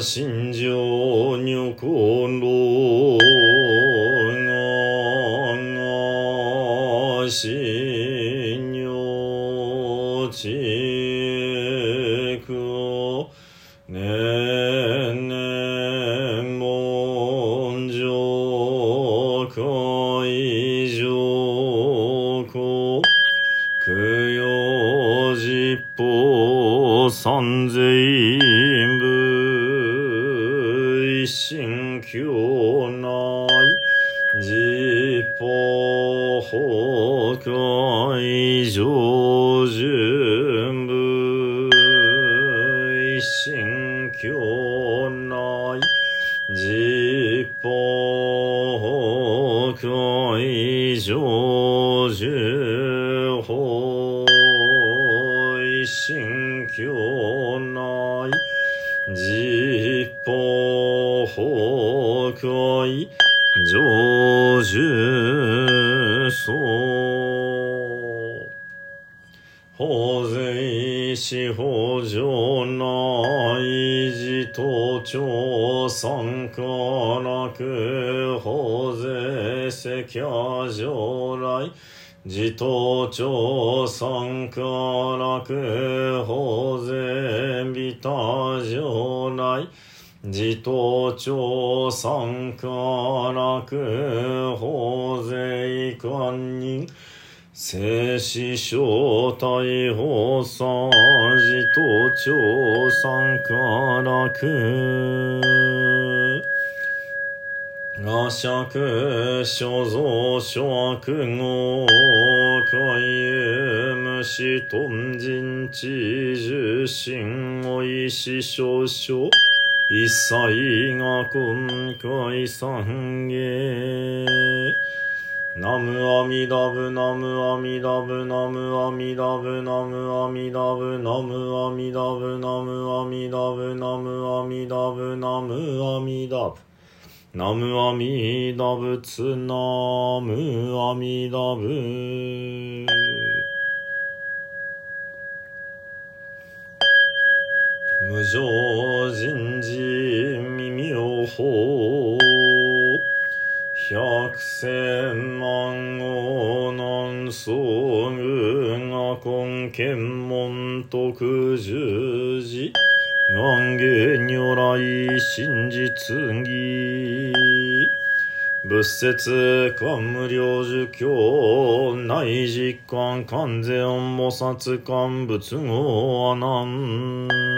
心情女ころが心女ちくねね文上会上こ供養実法三千四方上内寺東朝三家楽法税世家上来自東朝三家楽法税美他上来自東朝三ぜ楽法税官人聖子小大法さ自東町参加楽阿釈所蔵諸悪語海遊無視頓人知重心おいし少々一切が今回三芸ナムアミダブナムアミダブナムアミダブナムアミダブナムアミダブナムアミダブナムアミダブナムアミダブ。ナムアミダブツナムアミダブ。無常人事未妙法百千万王南宋具が根検門徳十字願下如来真実義。仏説官無量寿経内実感完全菩薩官仏語阿難。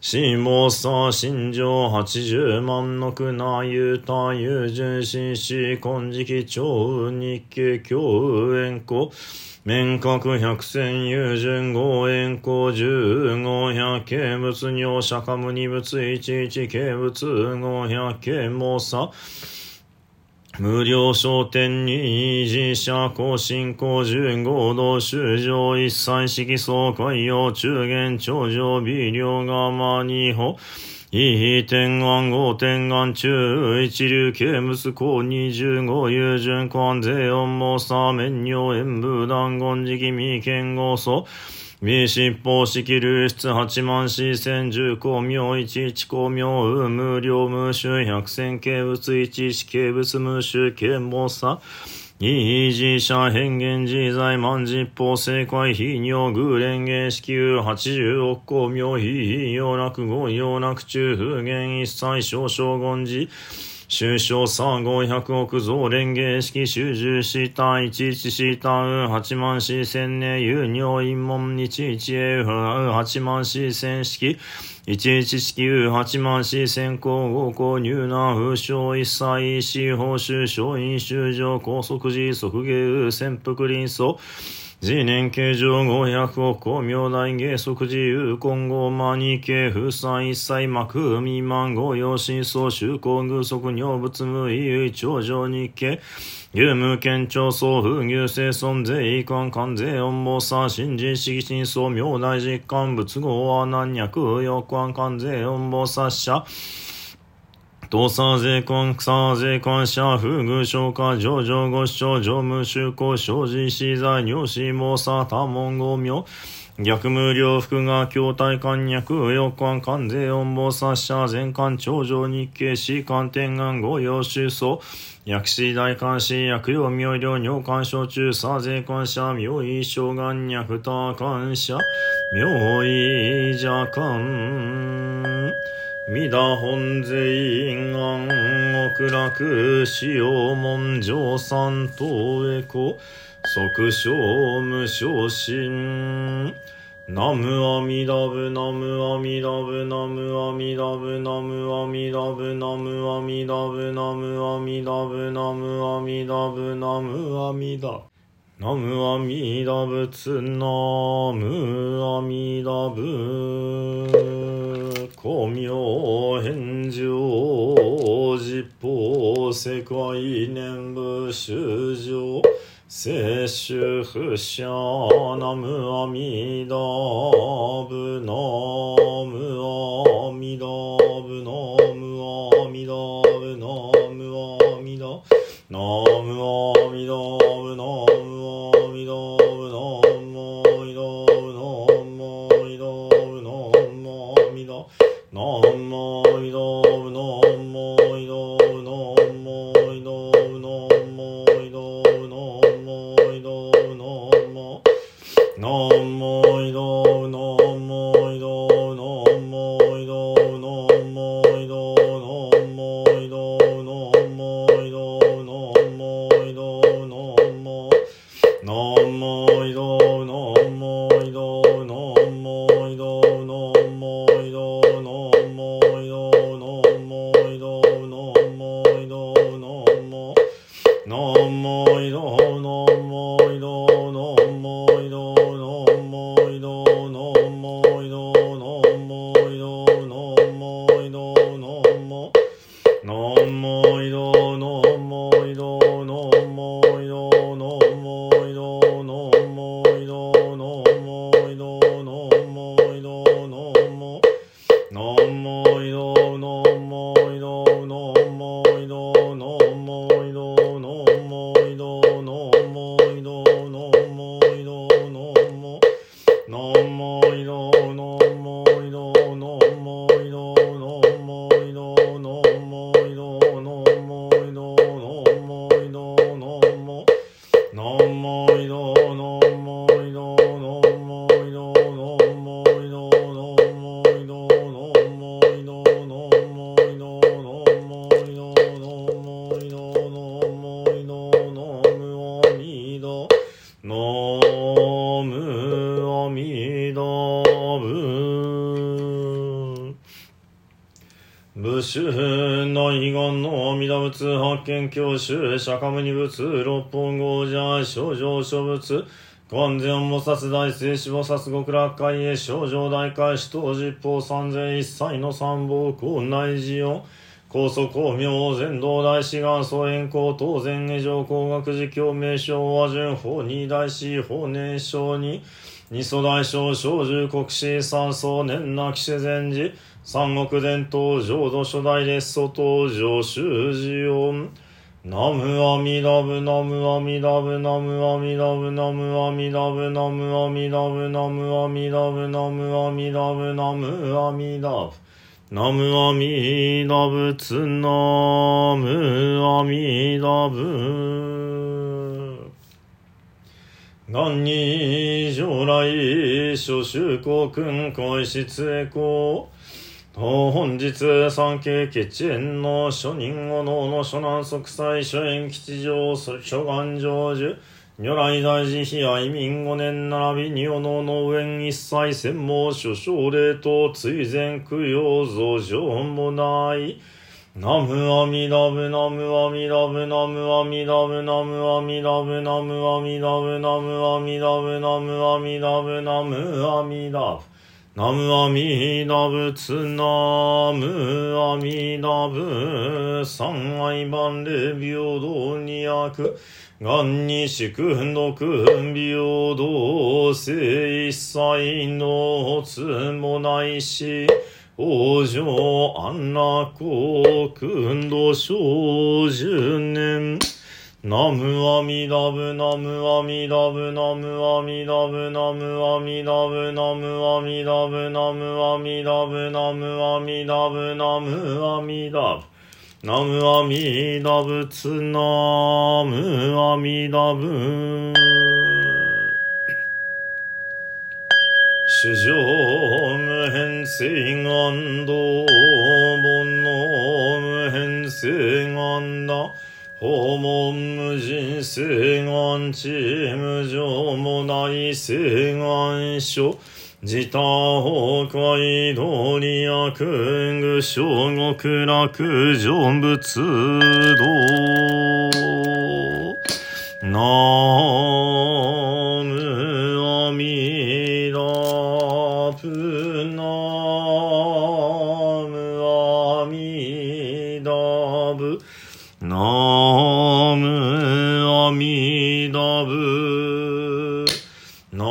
死亡さ心情八十万の苦なゆうたゆ純心死金色超日経教円光面格百千有順五円光十五百景物尿釈迦無二物一一景物五百景猛者無料商店に維持者更新工十合同修上一切式総会用中元頂上微量がま二歩いい天安五天安中一流刑物公二十五有順官税音もさ面尿演武断言時期未見合祖微執法式流出八万四千十公明一一公明無料無臭百千刑物一一刑物無臭刑謀差イージー社変幻自在万実法正解非尿偶連芸式有八十億公明非要落語要落中風言一切少々言寺終章三五百億増連芸式集十した一一した八万四千年有尿陰門一一へ八万四千式。一一式有八万四千項合購入難風商一切司法収商員修上高速時速芸潜伏臨層次年形状五百億公明大芸即自由今後マニケ風産一切幕未満五用真相修行偶則尿物無意有頂上日経有無県庁総風牛生存税遺憾関税音謀差新人式真相明大実感仏号は南脈翼官関税音謀差者。東沙税関、草税関、社、風具、消化、上場、五所、上務、修行、生じ、資材、尿子、毛差、多門、合名、逆無料福が筐体官脈、右官関税音棒殺者、全官頂上日経、士官天眼、御用収葬、薬師大官士、薬用妙量、尿官所中、左税官者、妙医将官、脈多官者、妙医邪官、三田本税院案極楽使用門上三等へこ即小無昇進ナムアミダブナムアミダブナムアミダブナムアミダブナムアミダブナムアミダブナムアミダブナムアミダブ。ナムアミダブツナムアミダブ光明返上実法世界念部修上摂取不捨ナムアミダブナムアミダブナムアミダブナムアミダナなんもいどうなんもいどうなんもいどうなんもいどうなんもいどうなんもなんもいどうなんもいどうなんもいどうなんもいどうなんもいどうなんもいどうなんもいどうなんもなんもいどうナムアミダブ武州内願の阿弥陀仏発見教習釈迦牟尼仏六本豪者症状諸仏完全菩薩大聖子菩薩極楽会へ症状大開始等十法三世一切の三宝校内寺を高祖光明全道大志願総円光当然下上工学寺教名称和順法二大師法年少に二祖大将小獣国士三宗年なき自然寺三国伝統浄土初代列祖登場修士音。ナムアミダブナムアミダブナムアミダブナムアミダブナムアミダブナムアミダブナムアミダブナムアミダブ。ナムアミダブツナムアミダブ元に将来諸州公君皇室へこう。本日三景決縁の諸人後能の諸南即祭諸縁吉祥諸願成就。如来大寺非愛民五年並び二おのの上一切専門諸奨礼と追善供養増上もない。ナムアミダブナムアミダブナムアミダブナムアミダブナムアミダブナムアミダブナムアミダブナムアミダブナムアミダ仏ナムアミダブ三愛万礼平等二悪願に祝福平等性一切のつもないし往生安楽国君度小十年ナムアミダブナムアミダブナムアミダブナムアミダブナムアミダブナムアミダブナムアミダブナムアミダブナムアミダブツナムアミダブ主上無変性願道煩悩無変性願だ訪問無人性願地無常もない性願書。自他崩壊道理悪具小極楽成仏道なむあみだぷなむあみだぶナムアミダブナ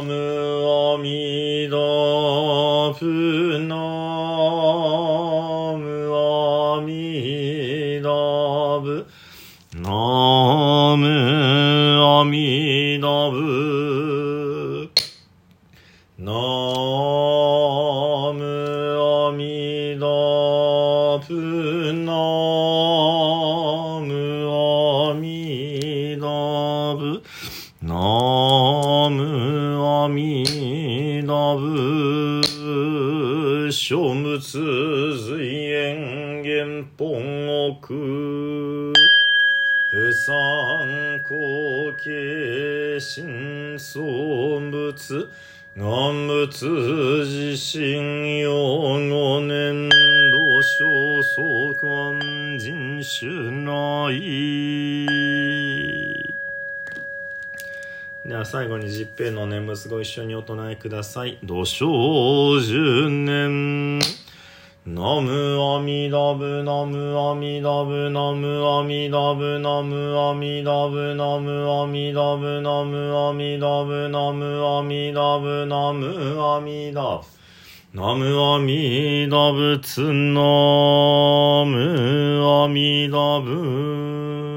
ムアミダブナムアミダブナムアミダブナムアミダブ書物随縁原本奥不参考形心相仏願仏自身用五年度小相関人種内では最後に十平の念仏ご一緒にお唱えください。土生十年。ナムアミダブナムアミダブナムアミダブナムアミダブナムアミダブナムアミダブナムアミダブナムアミダブナムアミダブツナムアミダブ